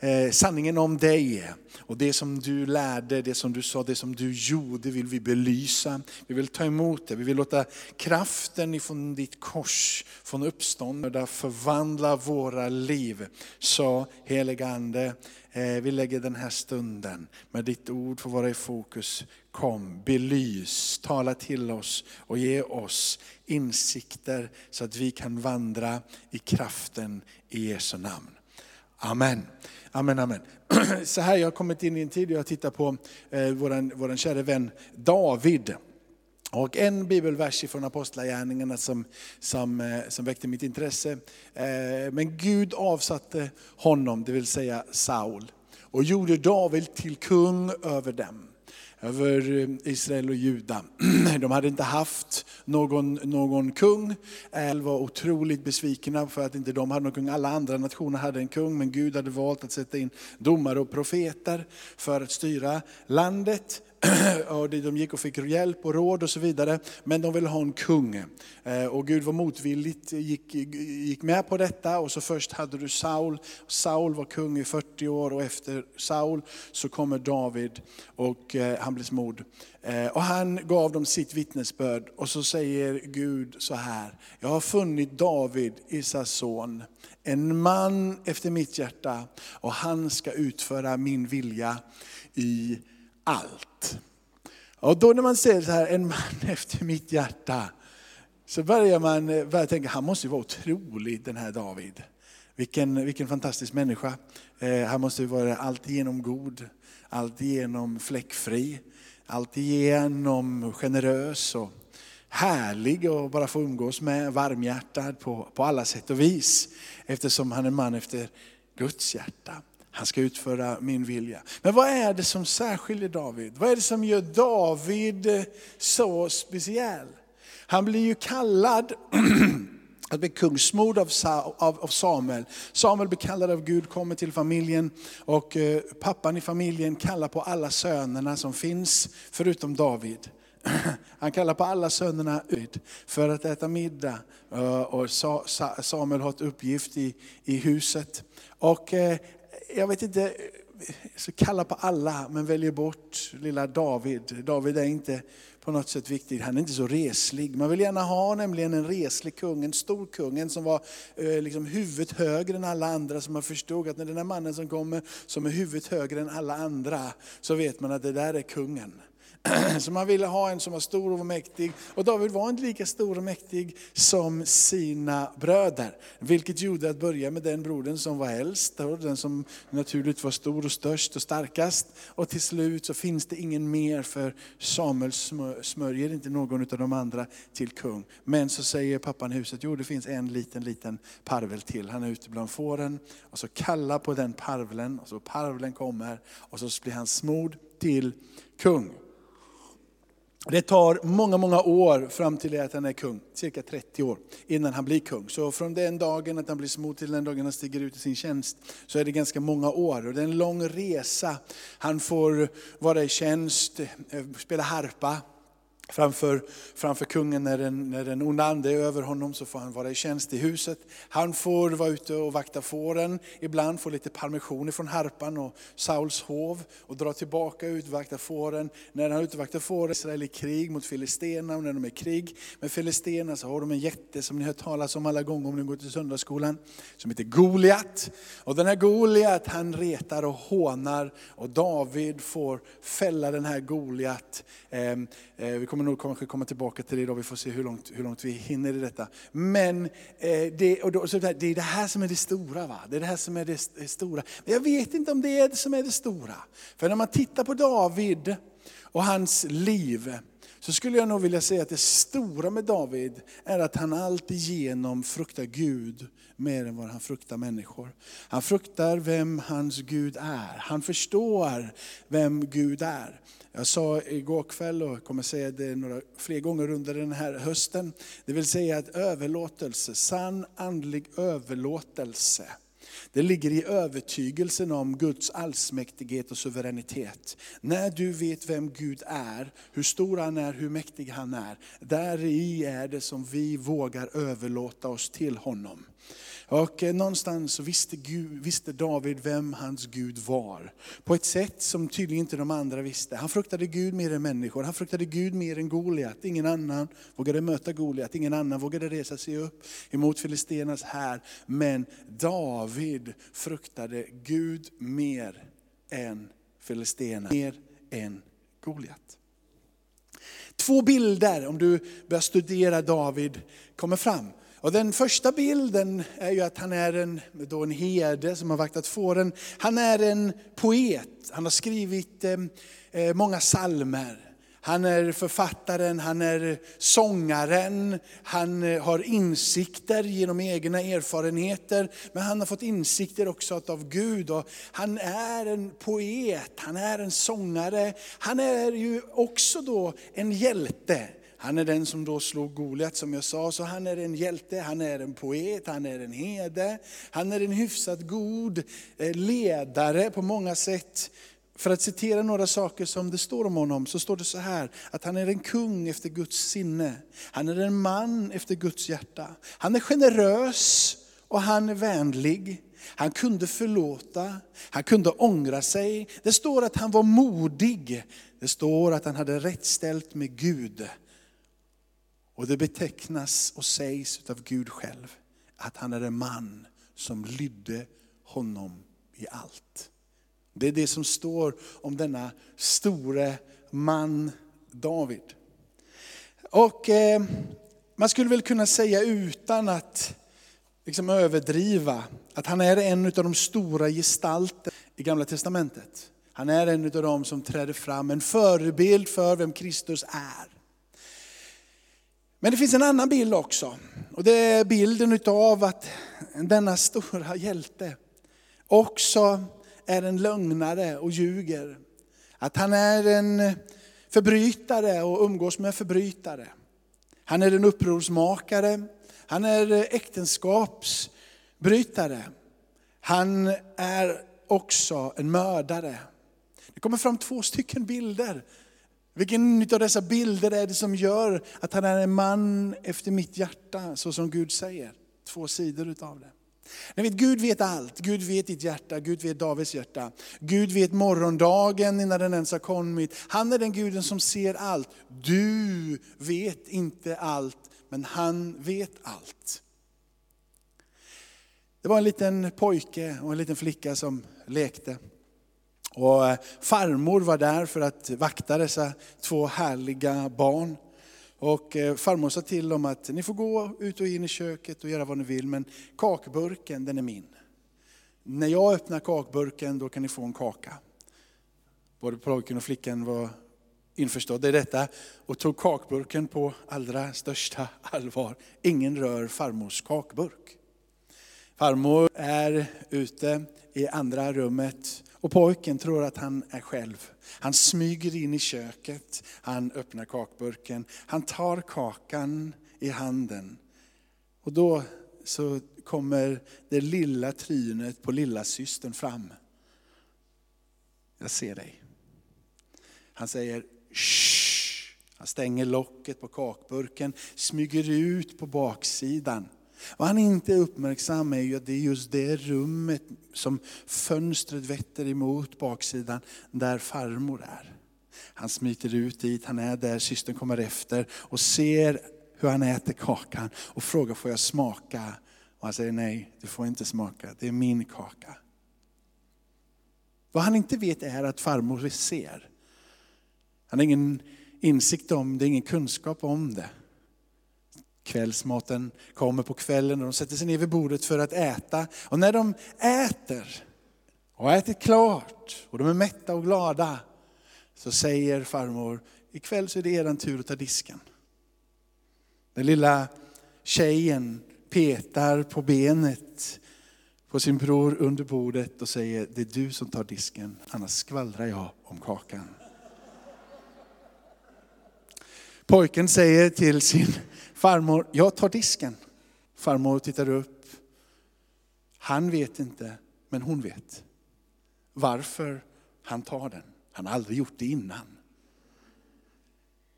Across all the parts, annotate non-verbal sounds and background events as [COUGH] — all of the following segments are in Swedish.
Eh, sanningen om dig och det som du lärde, det som du sa, det som du gjorde vill vi belysa. Vi vill ta emot det, vi vill låta kraften ifrån ditt kors, från uppståndet, förvandla våra liv. Så heligande, eh, vi lägger den här stunden med ditt ord får vara i fokus. Kom, belys, tala till oss och ge oss insikter så att vi kan vandra i kraften i Jesu namn. Amen. Amen, amen. [CLEARS THROAT] Så här, jag har kommit in i en tid och jag tittar på eh, våran, våran kära vän David. Och en bibelvers från Apostlagärningarna som, som, eh, som väckte mitt intresse. Eh, men Gud avsatte honom, det vill säga Saul, och gjorde David till kung över dem över eh, Israel och Juda. [CLEARS THROAT] De hade inte haft någon, någon kung. De var otroligt besvikna för att inte de hade någon kung. Alla andra nationer hade en kung, men Gud hade valt att sätta in domare och profeter för att styra landet. [CLEARS THROAT] och de gick och fick hjälp och råd och så vidare. Men de ville ha en kung. Eh, och Gud var motvilligt, gick, gick med på detta. Och så först hade du Saul. Saul var kung i 40 år och efter Saul så kommer David och eh, han blir smord. Eh, och han gav dem sitt vittnesbörd och så säger Gud så här. Jag har funnit David, Isas son, en man efter mitt hjärta och han ska utföra min vilja i allt. Och då när man ser så här, en man [LAUGHS] efter mitt hjärta, så börjar man eh, börjar tänka, han måste ju vara otrolig den här David. Vilken, vilken fantastisk människa. Eh, han måste ju vara alltigenom god, alltigenom fläckfri, alltigenom generös och härlig och bara få umgås med, varmhjärtad på, på alla sätt och vis. Eftersom han är man efter Guds hjärta. Han ska utföra min vilja. Men vad är det som särskiljer David? Vad är det som gör David eh, så speciell? Han blir ju kallad [CLEARS THROAT] att bli kungsmord av Samuel. Samuel blir kallad av Gud, kommer till familjen och eh, pappan i familjen kallar på alla sönerna som finns, förutom David. [CLEARS THROAT] Han kallar på alla sönerna ut för att äta middag. Eh, och Samuel har ett uppgift i, i huset. Och jag vet inte, så kalla på alla men väljer bort lilla David. David är inte på något sätt viktig, han är inte så reslig. Man vill gärna ha nämligen en reslig kung, en stor kung, en som var eh, liksom huvudet högre än alla andra. Så man förstod att när den här mannen som kommer, som är huvudet högre än alla andra, så vet man att det där är kungen. [CLEARS THROAT] Så man ville ha en som var stor och mäktig. Och David var inte lika stor och mäktig som sina bröder. Vilket gjorde att börja med den brodern som var äldst, den som naturligt var stor och störst och starkast. Och till slut så finns det ingen mer för Samuel smörjer inte någon av de andra till kung. Men så säger pappan i huset, jo det finns en liten, liten parvel till. Han är ute bland fåren och så kallar på den parvlen och så parvlen kommer och så blir han smord till kung. Det tar många, många år fram till att han är kung, cirka 30 år innan han blir kung. Så från den dagen att han blir smord till den dagen han stiger ut i sin tjänst, så är det ganska många år. Och det är en lång resa. Han får vara i tjänst, eh, spela harpa, framför, framför kungen när den, när den onda ande är över honom så får han vara i tjänst i huset. Han får vara ute och vakta fåren, ibland få lite permission från harpan och Sauls hov och dra tillbaka ut och vakta fåren. När han är ute och vaktar fåren, Israel i krig mot Filisterna och när de är i krig med Filisterna så har de en jätte som ni har hört talas om alla gånger om ni går till söndagsskolan, som heter Goliat. Och den här Goliat han retar och hånar och David får fälla den här Goliat. Ehm, eh, vi kommer kommer nog kanske komma tillbaka till det idag, vi får se hur långt, hur långt vi hinner i detta. Men eh, det, och då, så det är det här som är det stora. Va? Det är det här som är det stora. Men jag vet inte om det är det som är det stora. För när man tittar på David och hans liv, så skulle jag nog vilja säga att det stora med David är att han alltigenom fruktar Gud mer än vad han fruktar människor. Han fruktar vem hans Gud är. Han förstår vem Gud är. Jag sa igår kväll och kommer säga det några fler gånger under den här hösten. Det vill säga att överlåtelse, sann andlig överlåtelse. Det ligger i övertygelsen om Guds allsmäktighet och suveränitet. När du vet vem Gud är, hur stor han är, hur mäktig han är. Där i är det som vi vågar överlåta oss till honom. Och eh, någonstans visste, Gud, visste David vem hans Gud var. På ett sätt som tydligen inte de andra visste. Han fruktade Gud mer än människor. Han fruktade Gud mer än Goliat. Ingen annan vågade möta Goliat. Ingen annan vågade resa sig upp emot filisternas här. Men David fruktade Gud mer än filisterna. Mer än Goliat. Två bilder, om du börjar studera David, kommer fram. Och den första bilden är ju att han är en, då en herde som har vaktat fåren. Han är en poet, han har skrivit eh, eh många salmer. Han är författaren, han är sångaren, han eh, har insikter genom egna erfarenheter. Men han har fått insikter också av Gud. Och han är en poet, han är en sångare. Han är ju också då en hjälte. Han är den som då slog Goliat som jag sa, så han är en hjälte, han är en poet, han är en herde. Han är en hyfsat god eh, ledare på många sätt. För att citera några saker som det står om honom, så står det så här, att han är en kung efter Guds sinne. Han är en man efter Guds hjärta. Han är generös och han är vänlig. Han kunde förlåta, han kunde ångra sig. Det står att han var modig. Det står att han hade rätt ställt med Gud. Och det betecknas och sägs av Gud själv att han är en man som lydde honom i allt. Det är det som står om denna store man David. Och eh, man skulle väl kunna säga utan att liksom överdriva, att han är en av de stora gestalterna i Gamla Testamentet. Han är en av de som träder fram, en förebild för vem Kristus är. Men det finns en annan bild också. Och det är bilden av att denna stora hjälte också är en lögnare och ljuger. Att han är en förbrytare och umgås med förbrytare. Han är en upprorsmakare, han är äktenskapsbrytare. Han är också en mördare. Det kommer fram två stycken bilder vilken av dessa bilder är det som gör att han är en man efter mitt hjärta, så som Gud säger? Två sidor utav det. Ni vet, Gud vet allt. Gud vet ditt hjärta, Gud vet Davids hjärta. Gud vet morgondagen innan den ens har kommit. Han är den guden som ser allt. Du vet inte allt, men han vet allt. Det var en liten pojke och en liten flicka som lekte. Och eh, farmor var där för att vakta dessa två härliga barn. Och eh, farmor sa till dem att ni får gå ut och in i köket och göra vad ni vill, men kakburken den är min. När jag öppnar kakburken då kan ni få en kaka. Både pojken och flickan var införstådda i detta och tog kakburken på allra största allvar. Ingen rör farmors kakburk. Farmor är ute i andra rummet och pojken tror att han är själv. Han smyger in i köket, han öppnar kakburken, han tar kakan i handen. Och då så kommer det lilla trynet på lilla systern fram. Jag ser dig. Han säger Shh. Han stänger locket på kakburken, smyger ut på baksidan. Vad han inte är uppmärksam är ju att det är just det rummet som fönstret vetter emot baksidan, där farmor är. Han smiter ut dit, han är där, systern kommer efter och ser hur han äter kakan och frågar, får jag smaka? Och han säger nej, du får inte smaka, det är min kaka. Vad han inte vet är att farmor ser. Han har ingen insikt om det, ingen kunskap om det. Kvällsmaten kommer på kvällen och de sätter sig ner vid bordet för att äta. Och när de äter och har ätit klart och de är mätta och glada så säger farmor, ikväll så är det er tur att ta disken. Den lilla tjejen petar på benet på sin bror under bordet och säger, det är du som tar disken, annars skvallrar jag om kakan. Pojken säger till sin Farmor, jag tar disken. Farmor tittar upp. Han vet inte, men hon vet. Varför han tar den. Han har aldrig gjort det innan.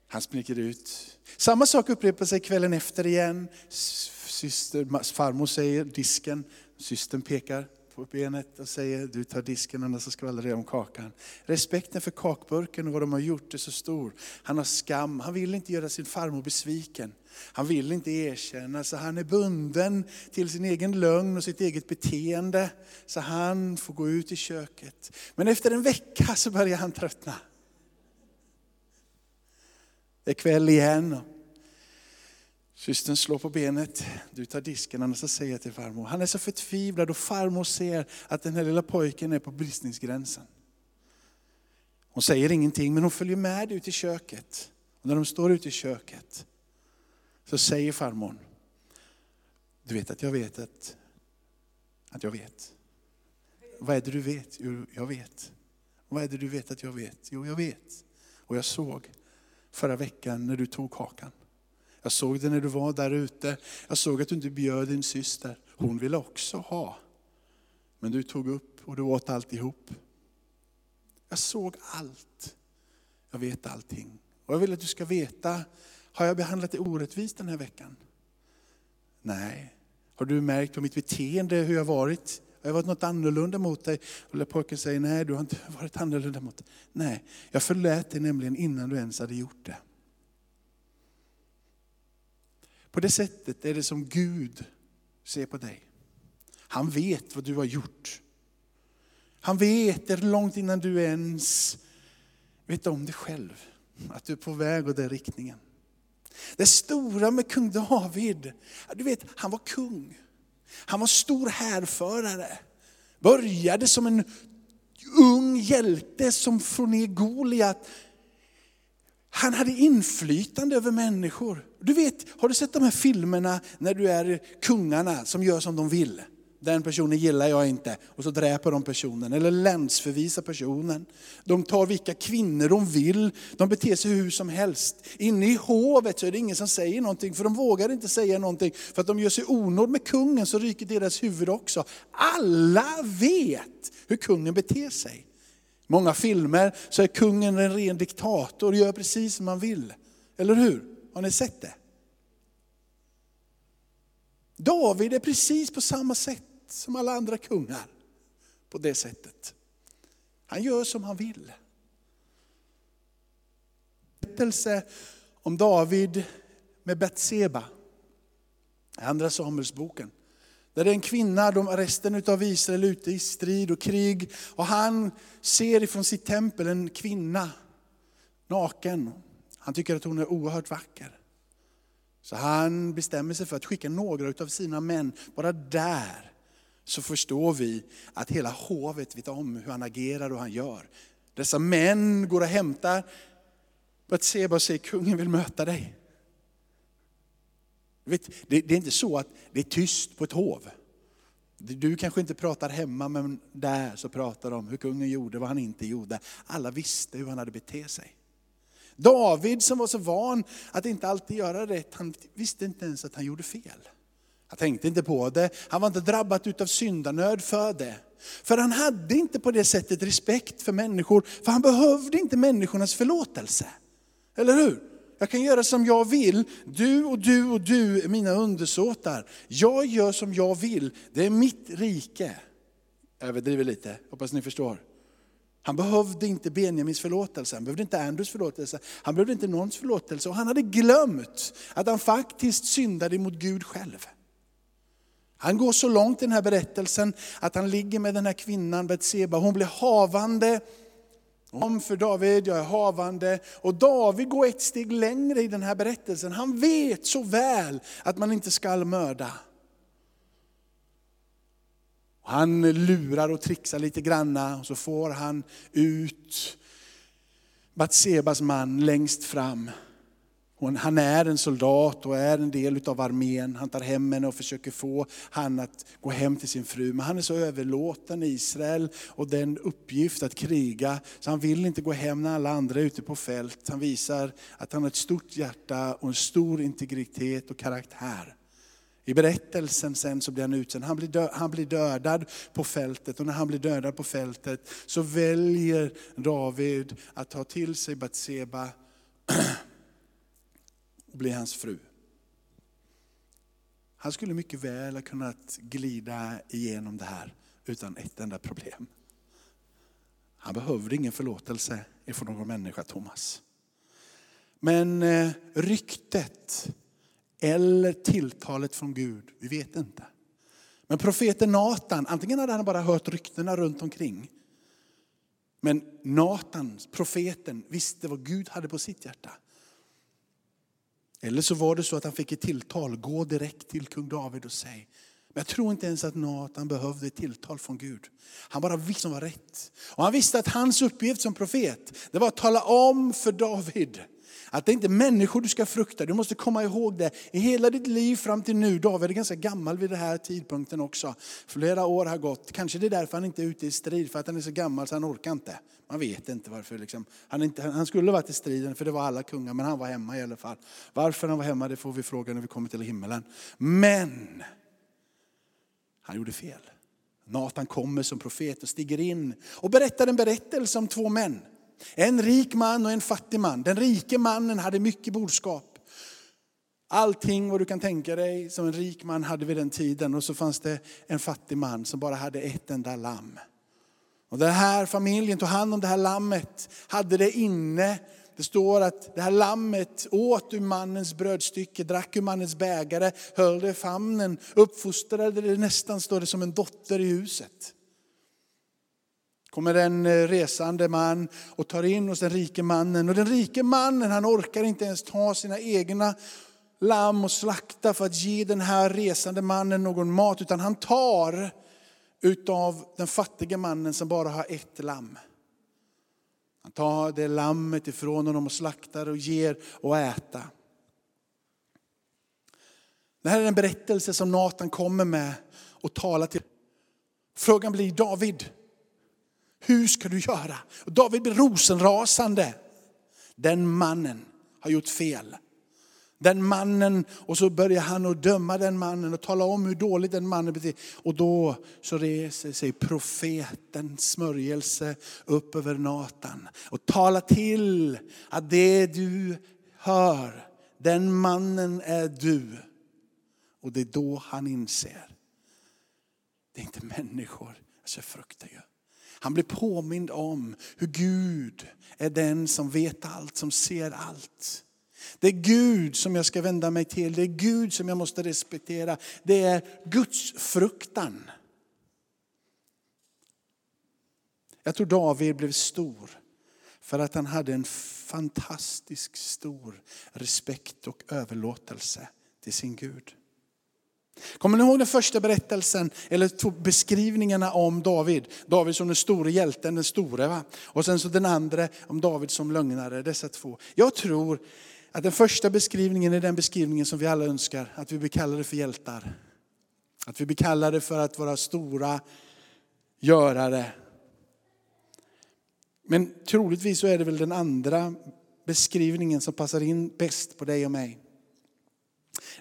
Han springer ut. Samma sak upprepar sig kvällen efter igen. Syster, farmor säger disken, systern pekar på benet och säger du tar disken annars så skvallrar jag om kakan. Respekten för kakburken och vad de har gjort är så stor. Han har skam, han vill inte göra sin farmor besviken. Han vill inte erkänna, så han är bunden till sin egen lögn och sitt eget beteende. Så han får gå ut i köket. Men efter en vecka så börjar han tröttna. Det är kväll igen. Systern slår på benet, du tar disken, annars säger jag till farmor. Han är så förtvivlad och farmor ser att den här lilla pojken är på bristningsgränsen. Hon säger ingenting men hon följer med ut i köket. Och när de står ute i köket så säger farmor, du vet att jag vet att, att jag vet. Vad är det du vet? Jo, jag vet. Vad är det du vet att jag vet? Jo, jag vet. Och jag såg förra veckan när du tog kakan. Jag såg det när du var där ute. Jag såg att du inte bjöd din syster. Hon ville också ha. Men du tog upp och du åt alltihop. Jag såg allt. Jag vet allting. Och jag vill att du ska veta, har jag behandlat dig orättvist den här veckan? Nej. Har du märkt på mitt beteende hur jag varit? Har jag varit något annorlunda mot dig? Och pojken säger, nej du har inte varit annorlunda mot dig. Nej, jag förlät dig nämligen innan du ens hade gjort det. På det sättet är det som Gud ser på dig. Han vet vad du har gjort. Han vet det långt innan du ens vet om det själv. Att du är på väg åt den riktningen. Det stora med kung David, du vet han var kung. Han var stor härförare. Började som en ung hjälte som får ner Goliat han hade inflytande över människor. Du vet, har du sett de här filmerna när du är kungarna som gör som de vill? Den personen gillar jag inte. Och så dräper de personen, eller länsförvisar personen. De tar vilka kvinnor de vill, de beter sig hur som helst. Inne i hovet så är det ingen som säger någonting, för de vågar inte säga någonting. För att de gör sig onåd med kungen så ryker deras huvud också. Alla vet hur kungen beter sig många filmer så är kungen en ren diktator och gör precis som han vill. Eller hur? Har ni sett det? David är precis på samma sätt som alla andra kungar. På det sättet. Han gör som han vill. Berättelse om David med Betseba. Andra Samuelsboken. Där är en kvinna, de resten av Israel ute i strid och krig. Och han ser ifrån sitt tempel en kvinna, naken. Han tycker att hon är oerhört vacker. Så han bestämmer sig för att skicka några av sina män. Bara där så förstår vi att hela hovet vet om hur han agerar och han gör. Dessa män går och hämtar Batseba och säger, kungen vill möta dig. Vet, det, det är inte så att det är tyst på ett hov. Du kanske inte pratar hemma, men där så pratar de om hur kungen gjorde, vad han inte gjorde. Alla visste hur han hade betett sig. David som var så van att inte alltid göra rätt, han visste inte ens att han gjorde fel. Han tänkte inte på det, han var inte drabbad av syndanöd för det. För han hade inte på det sättet respekt för människor, för han behövde inte människornas förlåtelse. Eller hur? Jag kan göra som jag vill. Du och du och du är mina undersåtar. Jag gör som jag vill. Det är mitt rike. Jag överdriver lite, hoppas ni förstår. Han behövde inte Benjamins förlåtelse, han behövde inte Andrews förlåtelse, han behövde inte någons förlåtelse. Och han hade glömt att han faktiskt syndade mot Gud själv. Han går så långt i den här berättelsen att han ligger med den här kvinnan Betseba. Hon blir havande om för David, jag är havande. Och David går ett steg längre i den här berättelsen. Han vet så väl att man inte skall mörda. Han lurar och trixar lite granna och så får han ut Batsebas man längst fram. Han är en soldat och är en del av armén. Han tar hem henne och försöker få han att gå hem till sin fru. Men han är så överlåten Israel och den uppgift att kriga, så han vill inte gå hem när alla andra är ute på fält. Han visar att han har ett stort hjärta och en stor integritet och karaktär. I berättelsen sen så blir han utsänd. Han blir, dö han blir dödad på fältet och när han blir dödad på fältet så väljer David att ta till sig Batseba [CLEARS THROAT] och bli hans fru. Han skulle mycket väl ha kunnat glida igenom det här utan ett enda problem. Han behövde ingen förlåtelse ifrån någon människa, Thomas. Men eh, ryktet eller tilltalet från Gud, vi vet inte. Men profeten Natan, antingen hade han bara hört ryktena runt omkring. Men Natan, profeten, visste vad Gud hade på sitt hjärta. Eller så var det så att han fick ett tilltal, gå direkt till kung David och säg. Men jag tror inte ens att Nathan behövde ett tilltal från Gud. Han bara visste vad som var rätt. Och han visste att hans uppgift som profet, det var att tala om för David att det inte är människor du ska frukta, du måste komma ihåg det. I hela ditt liv fram till nu, David är ganska gammal vid den här tidpunkten också. Flera år har gått, kanske det är därför han inte är ute i strid, för att han är så gammal så han orkar inte. Man vet inte varför. Liksom. Han, inte, han skulle varit i striden för det var alla kungar, men han var hemma i alla fall. Varför han var hemma det får vi fråga när vi kommer till himmelen. Men han gjorde fel. Natan kommer som profet och stiger in och berättar en berättelse om två män. En rik man och en fattig man. Den rike mannen hade mycket boskap. Allting vad du kan tänka dig som en rik man hade vid den tiden. Och så fanns det en fattig man som bara hade ett enda lamm. Och den här familjen tog hand om det här lammet, hade det inne. Det står att det här lammet åt ur mannens brödstycke, drack ur mannens bägare, höll det i famnen, uppfostrade det nästan, står det, som en dotter i huset kommer en eh, resande man och tar in hos den rike mannen. Och den rike mannen han orkar inte ens ta sina egna lamm och slakta för att ge den här resande mannen någon mat. Utan han tar utav den fattiga mannen som bara har ett lamm. Han tar det lammet ifrån honom och slaktar och ger och äta. Det här är en berättelse som Natan kommer med och talar till. Frågan blir David, hur ska du göra? Och David blir rosenrasande. Den mannen har gjort fel. Den mannen, och så börjar han att döma den mannen och tala om hur dåligt den mannen beter Och då så reser sig profetens smörjelse upp över Natan och talar till att det du hör, den mannen är du. Och det är då han inser, det är inte människor jag fruktar ju. Han blir påmind om hur Gud är den som vet allt, som ser allt. Det är Gud som jag ska vända mig till, det är Gud som jag måste respektera. Det är Guds fruktan. Jag tror David blev stor för att han hade en fantastisk stor respekt och överlåtelse till sin Gud. Kommer ni ihåg den första berättelsen, eller beskrivningarna om David? David som den store hjälten, den store. Va? Och sen så den andra om David som lögnare, dessa två. Jag tror att den första beskrivningen är den beskrivningen som vi alla önskar, att vi blir kallade för hjältar. Att vi blir kallade för att vara stora görare. Men troligtvis så är det väl den andra beskrivningen som passar in bäst på dig och mig.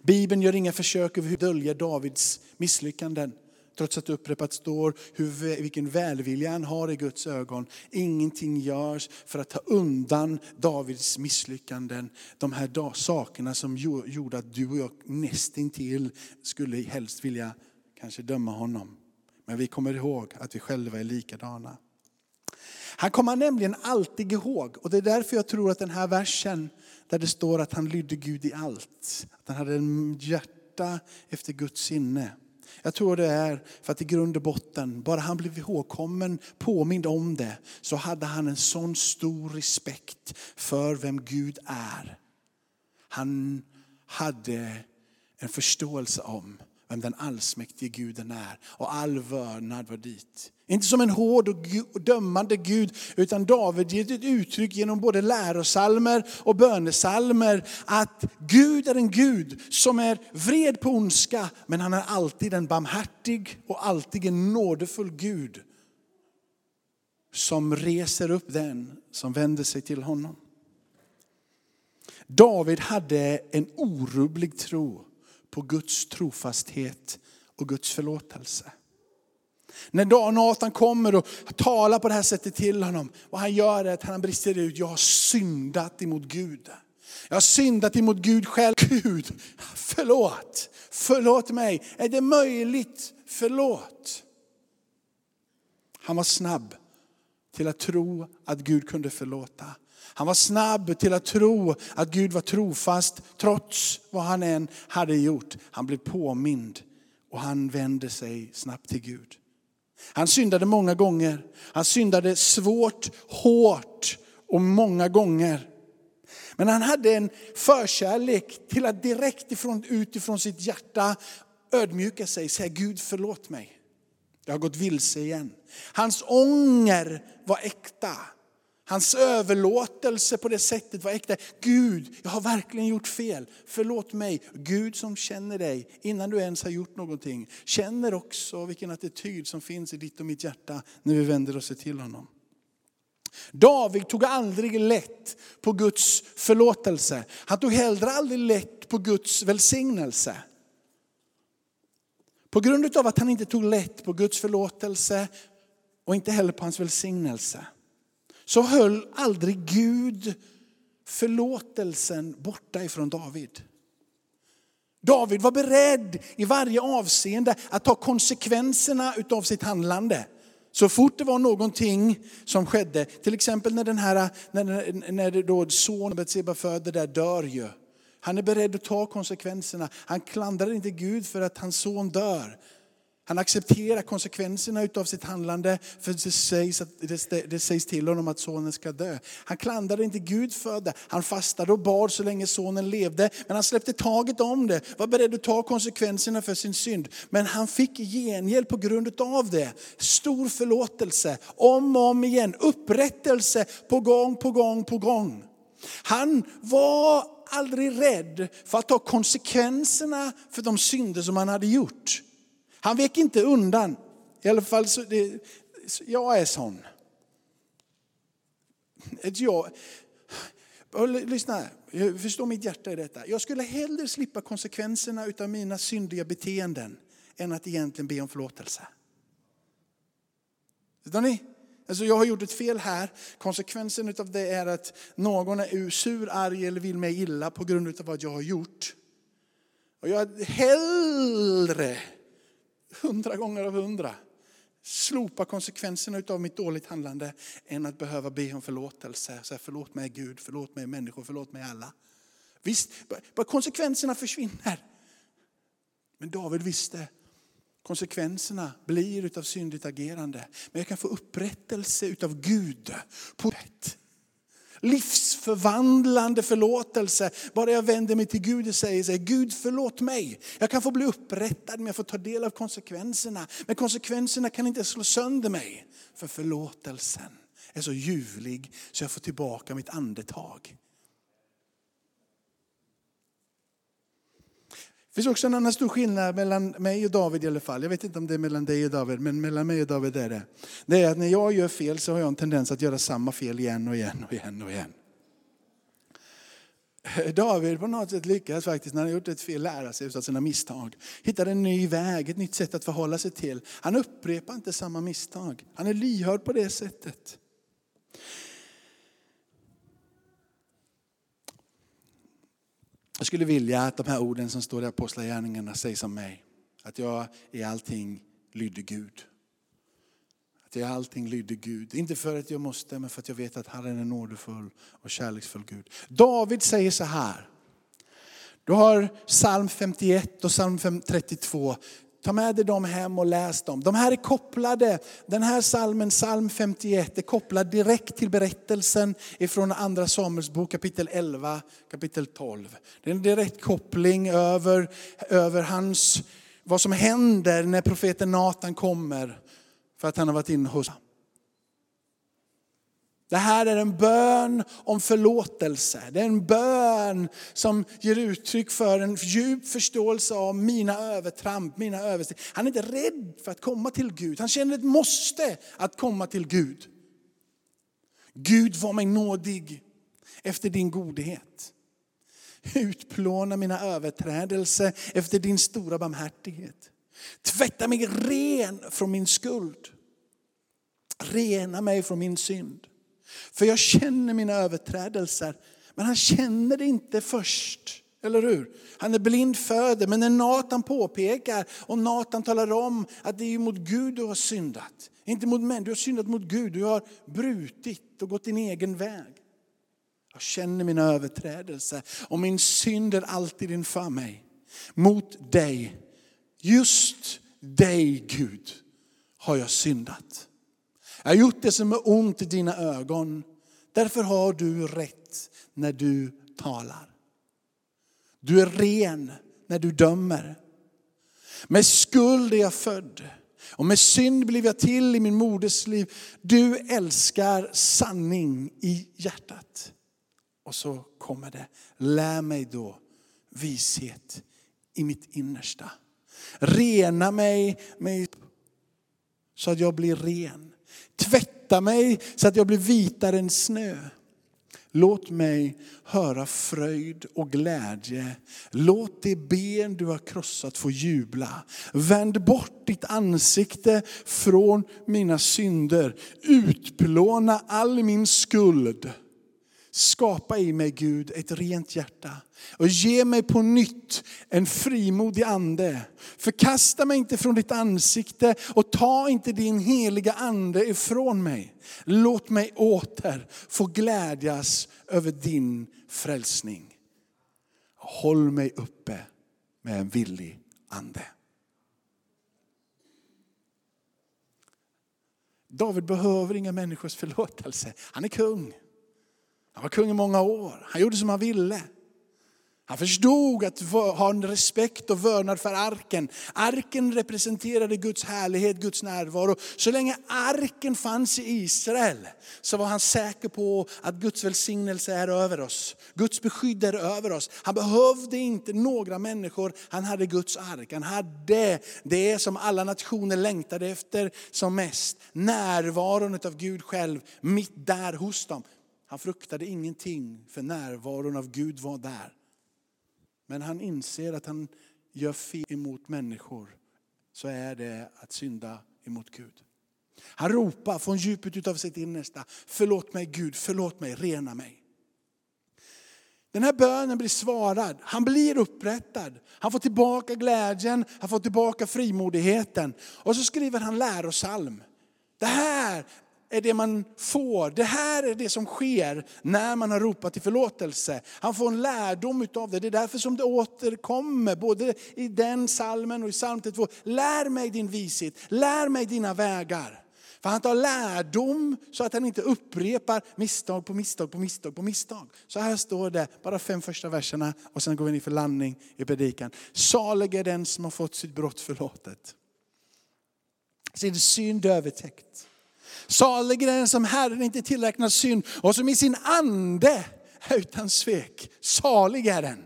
Bibeln gör inga försök över att dölja Davids misslyckanden. Trots att det upprepat står hur, vilken välvilja han har i Guds ögon. Ingenting görs för att ta undan Davids misslyckanden. De här sakerna som gjorde att du och jag nästintill skulle helst vilja kanske döma honom. Men vi kommer ihåg att vi själva är likadana. Han kommer nämligen alltid ihåg, och det är därför jag tror att den här versen där det står att han lydde Gud i allt. Att han hade en hjärta efter Guds sinne. Jag tror det är för att i grund och botten, bara han blev ihågkommen, påmind om det, så hade han en sån stor respekt för vem Gud är. Han hade en förståelse om vem den allsmäktige guden är. Och all vördnad var dit. Inte som en hård och dömande Gud, utan David ger ett uttryck genom både lärosalmer och bönesalmer att Gud är en Gud som är vred på ondska, men han är alltid en barmhärtig och alltid en nådefull Gud. Som reser upp den som vänder sig till honom. David hade en orubblig tro på Guds trofasthet och Guds förlåtelse. När Nathan kommer och talar på det här sättet till honom, vad han gör är att han brister ut, jag har syndat emot Gud. Jag har syndat emot Gud själv. Gud, förlåt. Förlåt mig. Är det möjligt? Förlåt. Han var snabb till att tro att Gud kunde förlåta. Han var snabb till att tro att Gud var trofast trots vad han än hade gjort. Han blev påmind och han vände sig snabbt till Gud. Han syndade många gånger. Han syndade svårt, hårt och många gånger. Men han hade en förkärlek till att direkt ifrån, utifrån sitt hjärta ödmjuka sig och säga Gud förlåt mig. Jag har gått vilse igen. Hans ånger var äkta. Hans överlåtelse på det sättet var äkta. Gud, jag har verkligen gjort fel. Förlåt mig. Gud som känner dig innan du ens har gjort någonting. Känner också vilken attityd som finns i ditt och mitt hjärta när vi vänder oss till honom. David tog aldrig lätt på Guds förlåtelse. Han tog heller aldrig lätt på Guds välsignelse. På grund av att han inte tog lätt på Guds förlåtelse och inte heller på hans välsignelse så höll aldrig Gud förlåtelsen borta ifrån David. David var beredd i varje avseende att ta konsekvenserna av sitt handlande. Så fort det var någonting som skedde, till exempel när den här, när, när då sonen Betseba föder där dör ju. Han är beredd att ta konsekvenserna. Han klandrar inte Gud för att hans son dör. Han accepterar konsekvenserna av sitt handlande, för det sägs, att, det, det sägs till honom att sonen ska dö. Han klandrade inte Gud för det. Han fastade och bad så länge sonen levde, men han släppte taget om det, var beredd att ta konsekvenserna för sin synd. Men han fick gengäld på grund av det. Stor förlåtelse, om och om igen, upprättelse på gång, på gång, på gång. Han var aldrig rädd för att ta konsekvenserna för de synder som han hade gjort. Han vek inte undan. I alla fall så, det, jag är sån. Jag, lyssna, jag förstår mitt hjärta i detta. Jag skulle hellre slippa konsekvenserna av mina syndiga beteenden än att egentligen be om förlåtelse. Förstår ni? Alltså jag har gjort ett fel här. Konsekvensen av det är att någon är sur, arg eller vill mig illa på grund av vad jag har gjort. Och jag hellre hundra gånger av hundra slopa konsekvenserna av mitt dåligt handlande än att behöva be om förlåtelse. Så förlåt mig Gud, förlåt mig människor, förlåt mig alla. Visst, bara konsekvenserna försvinner. Men David visste, konsekvenserna blir utav syndigt agerande. Men jag kan få upprättelse utav Gud på ett livsförvandlande förlåtelse. Bara jag vänder mig till Gud och säger, säger Gud förlåt mig. Jag kan få bli upprättad men jag får ta del av konsekvenserna. Men konsekvenserna kan inte slå sönder mig. För förlåtelsen är så ljuvlig så jag får tillbaka mitt andetag. Finns också en annan stor skillnad mellan mig och David i alla fall. Jag vet inte om det är mellan dig och David, men mellan mig och David är det. Det är att när jag gör fel så har jag en tendens att göra samma fel igen och igen och igen och igen. David på något sätt lyckas faktiskt när han gjort ett fel lära sig av sina misstag. Hittar en ny väg, ett nytt sätt att förhålla sig till. Han upprepar inte samma misstag. Han är lyhörd på det sättet. Jag skulle vilja att de här orden som står i Apostlagärningarna sägs om mig. Att jag i allting lydde Gud. Att jag i allting lydde Gud. Inte för att jag måste, men för att jag vet att Herren är nådefull och kärleksfull Gud. David säger så här. Du har psalm 51 och psalm 32 Ta med dig dem hem och läs dem. De här är kopplade, den här salmen, psalm 51, är kopplad direkt till berättelsen ifrån andra Samuelsbok kapitel 11, kapitel 12. Det är en direkt koppling över, över hans, vad som händer när profeten Natan kommer för att han har varit inne hos det här är en bön om förlåtelse. Det är en bön som ger uttryck för en djup förståelse av mina övertramp, mina översteg. Han är inte rädd för att komma till Gud. Han känner ett måste att komma till Gud. Gud var mig nådig efter din godhet. Utplåna mina överträdelser efter din stora barmhärtighet. Tvätta mig ren från min skuld. Rena mig från min synd. För jag känner mina överträdelser, Men han känner det inte först. Eller hur? Han är blind föder, men när Natan påpekar och Natan talar om att det är mot Gud du har syndat. Inte mot män, du har syndat mot Gud. Du har brutit och gått din egen väg. Jag känner mina överträdelser och min synd är alltid inför mig. Mot dig, just dig Gud, har jag syndat. Jag har gjort det som är ont i dina ögon. Därför har du rätt när du talar. Du är ren när du dömer. Med skuld är jag född och med synd blev jag till i min moders liv. Du älskar sanning i hjärtat. Och så kommer det, lär mig då vishet i mitt innersta. Rena mig mig så att jag blir ren. Tvätta mig så att jag blir vitare än snö. Låt mig höra fröjd och glädje. Låt det ben du har krossat få jubla. Vänd bort ditt ansikte från mina synder. Utplåna all min skuld. Skapa i mig Gud ett rent hjärta och ge mig på nytt en frimodig ande. Förkasta mig inte från ditt ansikte och ta inte din heliga ande ifrån mig. Låt mig åter få glädjas över din frälsning. Håll mig uppe med en villig ande. David behöver inga människors förlåtelse. Han är kung. Han var kung i många år. Han gjorde som han ville. Han förstod att ha en respekt och vördnad för arken. Arken representerade Guds härlighet, Guds närvaro. Så länge arken fanns i Israel så var han säker på att Guds välsignelse är över oss. Guds beskydd är över oss. Han behövde inte några människor, han hade Guds ark. Han hade det som alla nationer längtade efter som mest. Närvaron av Gud själv mitt där hos dem. Han fruktade ingenting för närvaron av Gud var där. Men han inser att han gör fel emot människor så är det att synda emot Gud. Han ropar från djupet av sitt innersta, förlåt mig Gud, förlåt mig, rena mig. Den här bönen blir svarad, han blir upprättad. Han får tillbaka glädjen, han får tillbaka frimodigheten. Och så skriver han lärosalm. Det här är det man får. Det här är det som sker när man har ropat till förlåtelse. Han får en lärdom utav det. Det är därför som det återkommer både i den salmen och i psalm 32. Lär mig din vishet, lär mig dina vägar. För han tar lärdom så att han inte upprepar misstag på misstag på misstag på misstag. Så här står det, bara fem första verserna och sen går vi in för landning i predikan. Salig är den som har fått sitt brott förlåtet. Sin synd övertäckt. Salig är den som Herren inte tillräknar synd och som i sin ande är utan svek. Salig är den.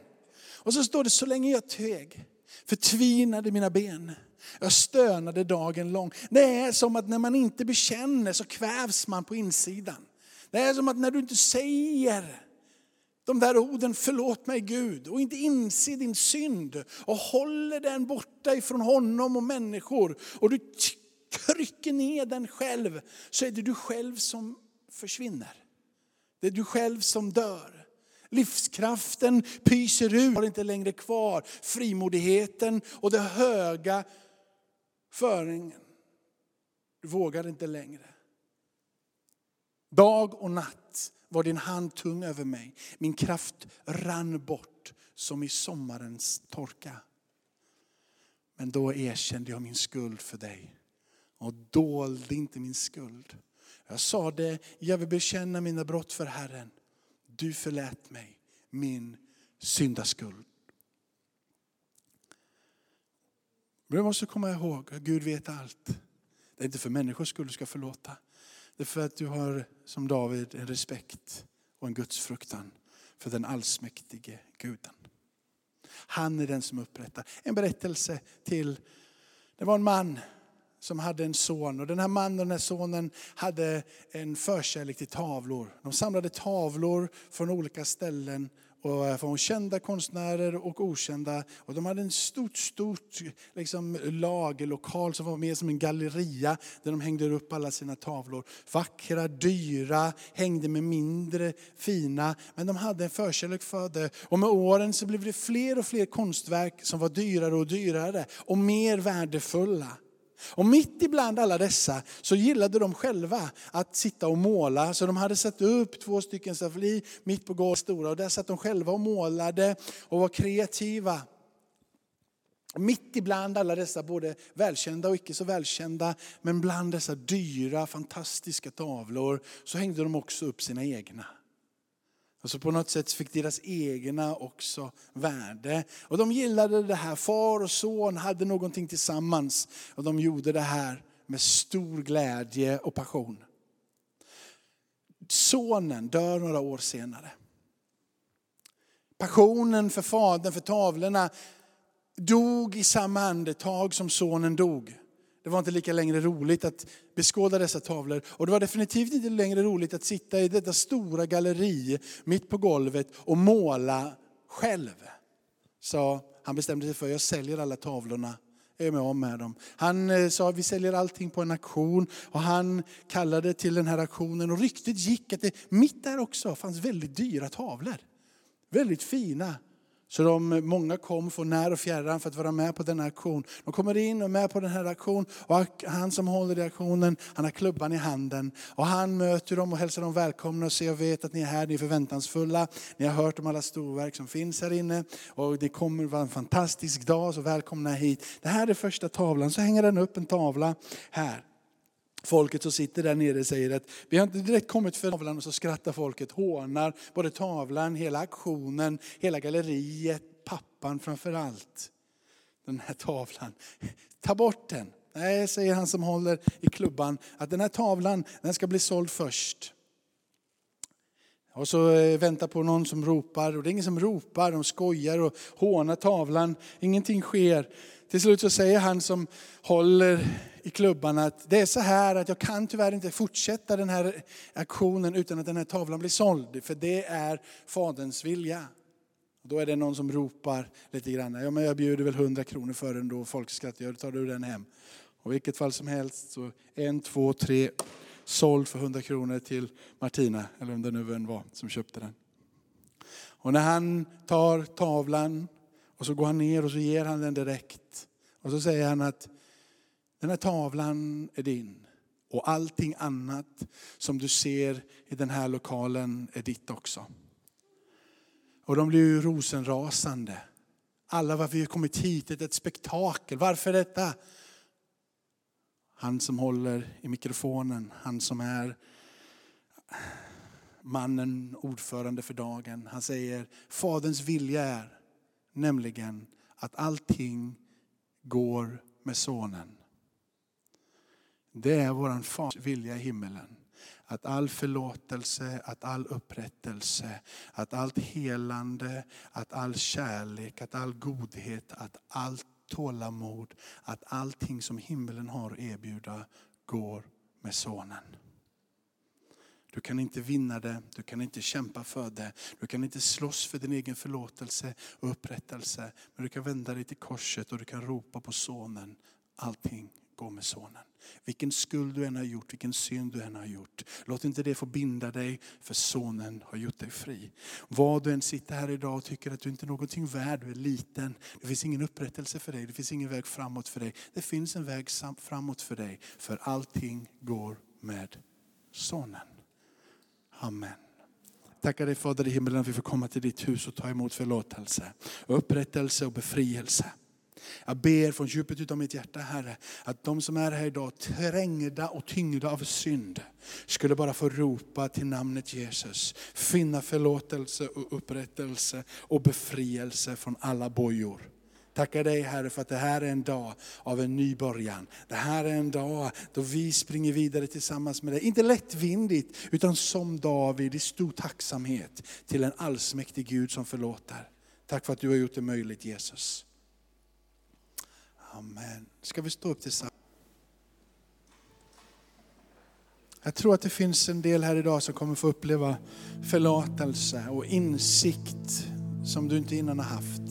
Och så står det, så länge jag teg förtvinade mina ben. Jag stönade dagen lång. Det är som att när man inte bekänner så kvävs man på insidan. Det är som att när du inte säger de där orden, förlåt mig Gud, och inte inser din synd och håller den borta ifrån honom och människor. Och du trycker ner den själv så är det du själv som försvinner. Det är du själv som dör. Livskraften pyser ut, har inte längre kvar frimodigheten och det höga föringen. Du vågar inte längre. Dag och natt var din hand tung över mig. Min kraft rann bort som i sommarens torka. Men då erkände jag min skuld för dig och dolde inte min skuld. Jag sa det, jag vill bekänna mina brott för Herren. Du förlät mig min syndaskuld. Men du måste komma ihåg att Gud vet allt. Det är inte för människors skull du ska förlåta. Det är för att du har, som David, en respekt och en gudsfruktan för den allsmäktige guden. Han är den som upprättar. En berättelse till, det var en man som hade en son. Och den här mannen och den här sonen hade en förkärlek till tavlor. De samlade tavlor från olika ställen och eh, från kända konstnärer och okända. Och de hade en stort, stort liksom, lagerlokal som var mer som en galleria där de hängde upp alla sina tavlor. Vackra, dyra, hängde med mindre fina. Men de hade en förkärlek för det. Och med åren så blev det fler och fler konstverk som var dyrare och dyrare och mer värdefulla. Och mitt ibland alla dessa så gillade de själva att sitta och måla. Så de hade satt upp två stycken staffli mitt på gården stora och där satt de själva och målade och var kreativa. Mitt ibland alla dessa både välkända och icke så välkända, men bland dessa dyra, fantastiska tavlor så hängde de också upp sina egna. Och så på något sätt fick deras egna också värde. Och de gillade det här, far och son hade någonting tillsammans. Och de gjorde det här med stor glädje och passion. Sonen dör några år senare. Passionen för fadern, för tavlorna, dog i samma andetag som sonen dog. Det var inte lika längre roligt att beskåda dessa tavlor. Och det var definitivt inte längre roligt att sitta i detta stora galleri mitt på golvet och måla själv. Så han bestämde sig för, att jag säljer alla tavlorna. Jag är med om med dem. Han sa sa vi säljer allting på en auktion och han kallade till den här auktionen och ryktet gick att det mitt där också fanns väldigt dyra tavlor. Väldigt fina. Så de, många kom från när och fjärran för att vara med på den här. De kommer in och är med på den här aktionen och han som håller i aktionen, han har klubban i handen. Och han möter dem och hälsar dem välkomna och säger, jag vet att ni är här, ni är förväntansfulla. Ni har hört om alla storverk som finns här inne och det kommer vara en fantastisk dag, så välkomna hit. Det här är första tavlan, så hänger den upp en tavla här. Folket som sitter där nere säger att vi har inte direkt kommit för tavlan och så skrattar folket, hånar både tavlan, hela aktionen, hela galleriet, pappan framför allt. Den här tavlan, ta bort den. Nej, säger han som håller i klubban, att den här tavlan den ska bli såld först. Och så eh, väntar på någon som ropar, och det är ingen som ropar, de skojar och hånar tavlan, ingenting sker. Till slut så säger han som håller i klubban att det är så här att jag kan tyvärr inte fortsätta den här aktionen utan att den här tavlan blir såld. För det är Faderns vilja. Då är det någon som ropar lite grann, ja men jag bjuder väl 100 kronor för den då, folk skrattar, ja, tar du den hem. Och i vilket fall som helst så en, två, tre, såld för 100 kronor till Martina, eller vem det nu var som köpte den. Och när han tar tavlan och så går han ner och så ger han den direkt. Och så säger han att den här tavlan är din. Och allting annat som du ser i den här lokalen är ditt också. Och de blir ju rosenrasande. Alla varför vi har kommit hit, det är ett spektakel. Varför detta? Han som håller i mikrofonen, han som är mannen, ordförande för dagen. Han säger, Faderns vilja är nämligen att allting går med sonen. Det är vår fars vilja i himmelen. Att all förlåtelse, att all upprättelse, att allt helande, att all kärlek, att all godhet, att allt tålamod, att allting som himmelen har att erbjuda går med sonen. Du kan inte vinna det, du kan inte kämpa för det, du kan inte slåss för din egen förlåtelse och upprättelse. Men du kan vända dig till korset och du kan ropa på sonen. Allting går med sonen. Vilken skuld du än har gjort, vilken synd du än har gjort. Låt inte det få binda dig, för sonen har gjort dig fri. Vad du än sitter här idag och tycker att du inte är någonting värd, du är liten. Det finns ingen upprättelse för dig, det finns ingen väg framåt för dig. Det finns en väg framåt för dig, för allting går med sonen. Amen. Tackar dig Fader i himmelen att vi får komma till ditt hus och ta emot förlåtelse, upprättelse och befrielse. Jag ber från djupet av mitt hjärta Herre, att de som är här idag trängda och tyngda av synd, skulle bara få ropa till namnet Jesus. Finna förlåtelse och upprättelse och befrielse från alla bojor. Tackar dig Herre för att det här är en dag av en ny början. Det här är en dag då vi springer vidare tillsammans med dig. Inte lättvindigt, utan som David i stor tacksamhet till en allsmäktig Gud som förlåter. Tack för att du har gjort det möjligt Jesus. Amen. Ska vi stå upp tillsammans? Jag tror att det finns en del här idag som kommer få uppleva förlåtelse och insikt som du inte innan har haft.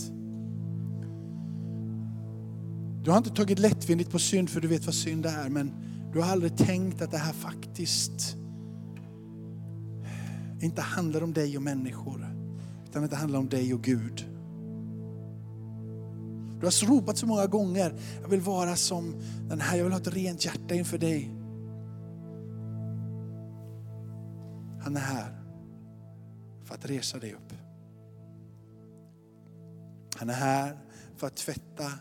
Du har inte tagit lättvindigt på synd för du vet vad synd är, men du har aldrig tänkt att det här faktiskt inte handlar om dig och människor, utan att det handlar om dig och Gud. Du har ropat så många gånger, jag vill vara som den här, jag vill ha ett rent hjärta inför dig. Han är här för att resa dig upp. Han är här för att tvätta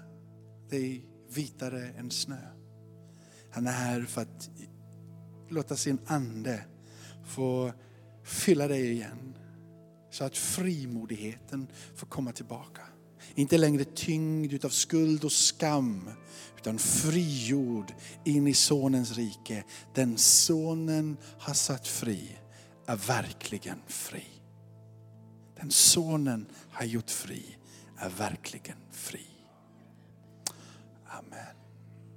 dig vitare än snö. Han är här för att låta sin ande få fylla dig igen. Så att frimodigheten får komma tillbaka. Inte längre tyngd av skuld och skam, utan frigjord in i Sonens rike. Den Sonen har satt fri är verkligen fri. Den Sonen har gjort fri är verkligen fri.